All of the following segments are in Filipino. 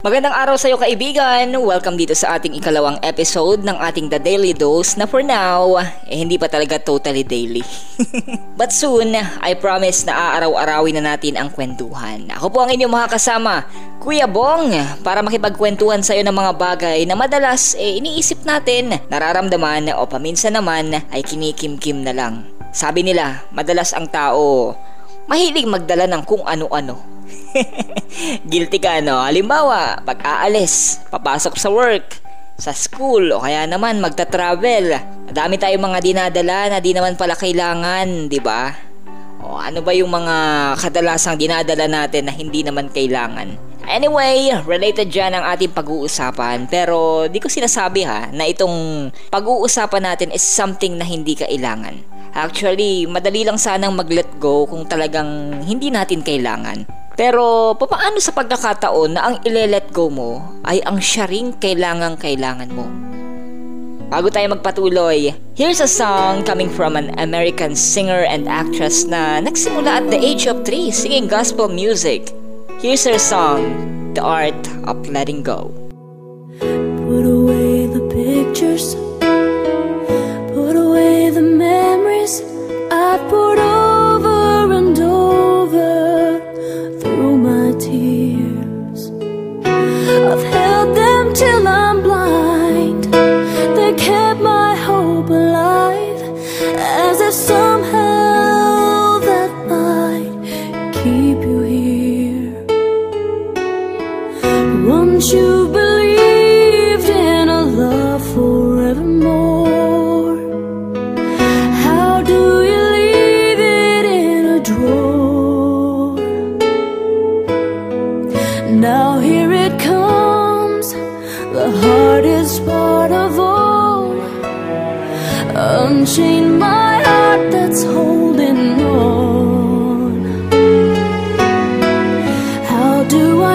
Magandang araw sa iyo kaibigan! Welcome dito sa ating ikalawang episode ng ating The Daily Dose na for now, eh hindi pa talaga totally daily. But soon, I promise na aaraw-arawin na natin ang kwentuhan. Ako po ang inyong makakasama, Kuya Bong, para makipagkwentuhan sa iyo ng mga bagay na madalas eh, iniisip natin, nararamdaman o paminsan naman ay kinikimkim na lang. Sabi nila, madalas ang tao mahilig magdala ng kung ano-ano Guilty ka no? Halimbawa, pag-aalis, papasok sa work, sa school o kaya naman magta-travel. Madami tayong mga dinadala na di naman pala kailangan, di ba? O ano ba yung mga kadalasang dinadala natin na hindi naman kailangan? Anyway, related dyan ang ating pag-uusapan pero di ko sinasabi ha na itong pag-uusapan natin is something na hindi kailangan. Actually, madali lang sanang mag-let go kung talagang hindi natin kailangan. Pero papaano sa pagkakataon na ang ile-let go mo ay ang siya ring kailangang kailangan mo? Bago tayo magpatuloy, here's a song coming from an American singer and actress na nagsimula at the age of 3 singing gospel music. Here's her song, The Art of Letting Go. Put away the pictures Put away the memories I put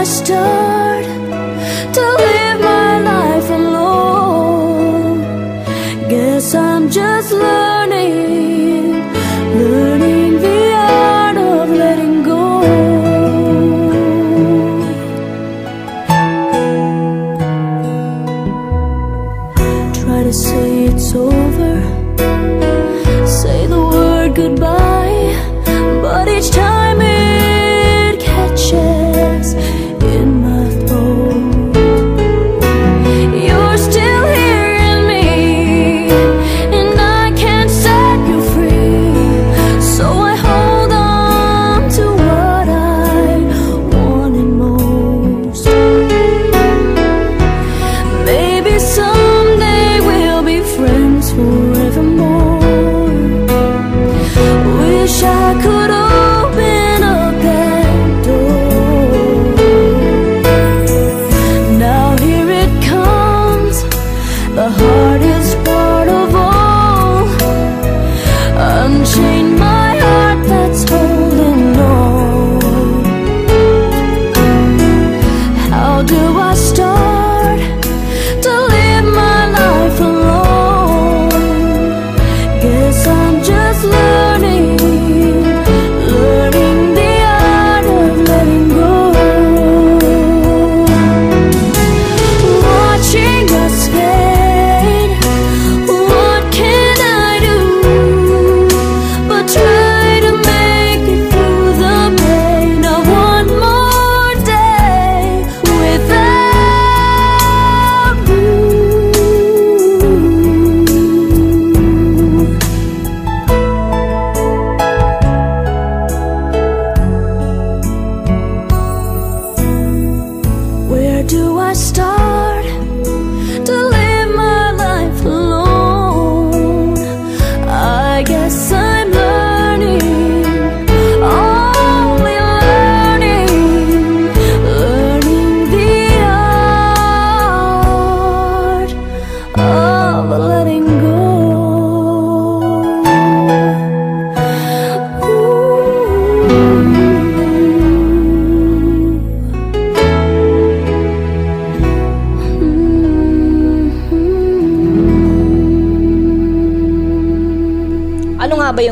crystal.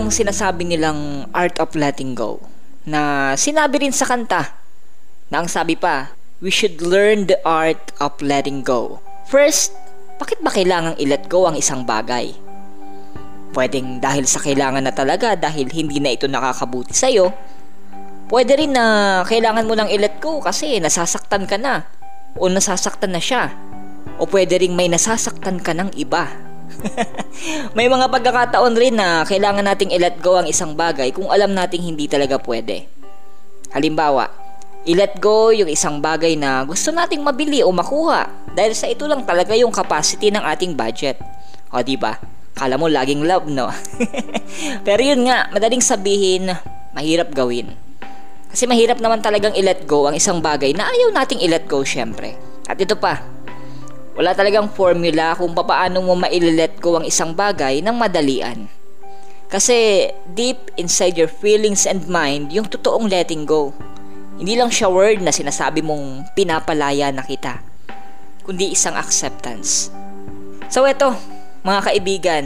Yung sinasabi nilang art of letting go? Na sinabi rin sa kanta. Na ang sabi pa, we should learn the art of letting go. First, bakit ba kailangang i-let go ang isang bagay? Pwedeng dahil sa kailangan na talaga dahil hindi na ito nakakabuti sa'yo. Pwede rin na kailangan mo lang i-let go kasi nasasaktan ka na o nasasaktan na siya. O pwede rin may nasasaktan ka ng iba. may mga pagkakataon rin na kailangan nating i-let go ang isang bagay kung alam nating hindi talaga pwede. Halimbawa, i-let go yung isang bagay na gusto nating mabili o makuha dahil sa ito lang talaga yung capacity ng ating budget. O di ba? Kala mo laging love, no? Pero yun nga, madaling sabihin, mahirap gawin. Kasi mahirap naman talagang i-let go ang isang bagay na ayaw nating i-let go syempre. At ito pa, wala talagang formula kung paano mo ma-let go ang isang bagay ng madalian. Kasi deep inside your feelings and mind yung totoong letting go. Hindi lang siya word na sinasabi mong pinapalaya na kita, kundi isang acceptance. So eto, mga kaibigan,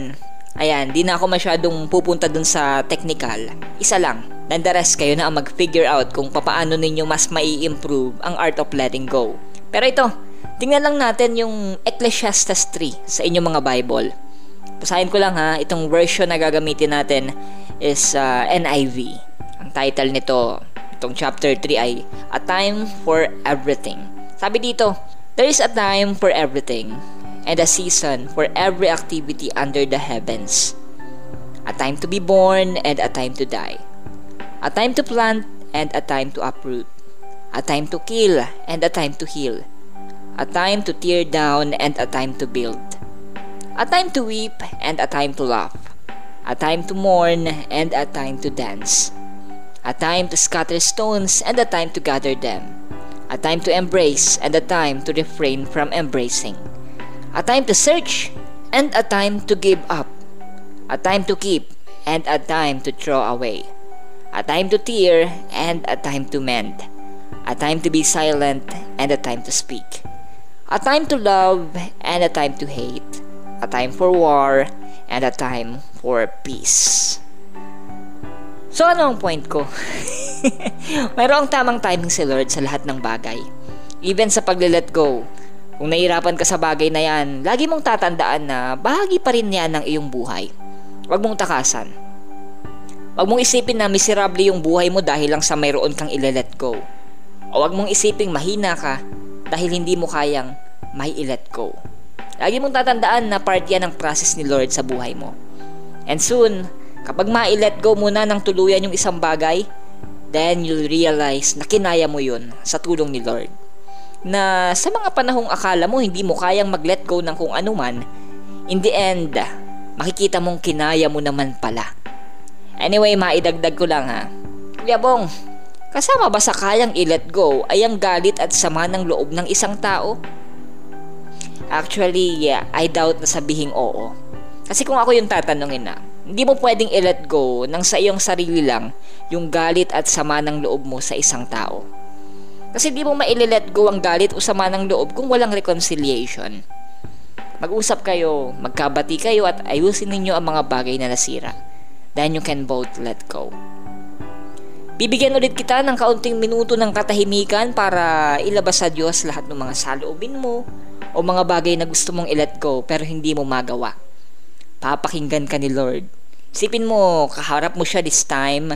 ayan, di na ako masyadong pupunta dun sa technical. Isa lang, rest kayo na ang mag-figure out kung paano ninyo mas mai-improve ang art of letting go. Pero ito, tingnan lang natin yung Ecclesiastes 3 sa inyong mga Bible. Basahin ko lang ha, itong version na gagamitin natin is uh, NIV. Ang title nito, itong chapter 3 ay A Time for Everything. Sabi dito, There is a time for everything and a season for every activity under the heavens. A time to be born and a time to die. A time to plant and a time to uproot. A time to kill and a time to heal. A time to tear down and a time to build a time to weep and a time to laugh, a time to mourn and a time to dance, a time to scatter stones and a time to gather them, a time to embrace and a time to refrain from embracing, a time to search and a time to give up, a time to keep and a time to throw away, a time to tear and a time to mend, a time to be silent and a time to speak, a time to love and a time to hate a time for war, and a time for peace. So ano ang point ko? Mayroong tamang timing si Lord sa lahat ng bagay. Even sa pagle-let go. Kung nahirapan ka sa bagay na yan, lagi mong tatandaan na bahagi pa rin yan ng iyong buhay. Huwag mong takasan. Huwag mong isipin na miserable yung buhay mo dahil lang sa mayroon kang ile-let go. O huwag mong isiping mahina ka dahil hindi mo kayang may i-let go. Lagi mong tatandaan na part yan ng process ni Lord sa buhay mo. And soon, kapag ma-let go mo na ng tuluyan yung isang bagay, then you'll realize na kinaya mo yun sa tulong ni Lord. Na sa mga panahong akala mo hindi mo kayang mag-let go ng kung ano man, in the end, makikita mong kinaya mo naman pala. Anyway, maidagdag ko lang ha. Kuya Bong, kasama ba sa kayang i-let go ay ang galit at sama ng loob ng isang tao? Actually, yeah, I doubt na sabihing oo. Kasi kung ako yung tatanungin na, hindi mo pwedeng i-let go ng sa iyong sarili lang yung galit at sama ng loob mo sa isang tao. Kasi hindi mo ma-let go ang galit o sama ng loob kung walang reconciliation. Mag-usap kayo, magkabati kayo at ayusin ninyo ang mga bagay na nasira. Then you can both let go. Bibigyan ulit kita ng kaunting minuto ng katahimikan para ilabas sa Diyos lahat ng mga saloobin mo, o mga bagay na gusto mong i-let go pero hindi mo magawa. Papakinggan ka ni Lord. Sipin mo, kaharap mo siya this time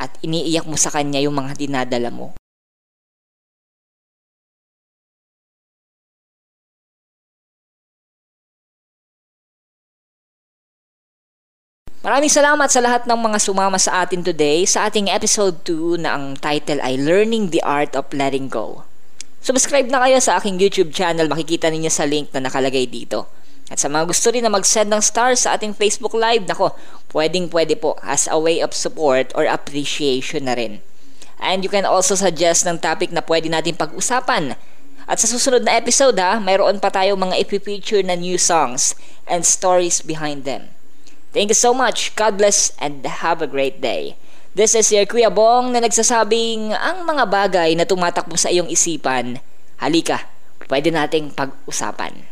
at iniiyak mo sa kanya yung mga dinadala mo. Maraming salamat sa lahat ng mga sumama sa atin today sa ating episode 2 na ang title ay Learning the Art of Letting Go. Subscribe na kayo sa aking YouTube channel, makikita ninyo sa link na nakalagay dito. At sa mga gusto rin na mag-send ng stars sa ating Facebook Live, nako, pwedeng pwede po as a way of support or appreciation na rin. And you can also suggest ng topic na pwede natin pag-usapan. At sa susunod na episode ha, mayroon pa tayo mga ipipicture na new songs and stories behind them. Thank you so much. God bless and have a great day. This is your Kuya Bong na nagsasabing ang mga bagay na tumatakbo sa iyong isipan, halika, pwede nating pag-usapan.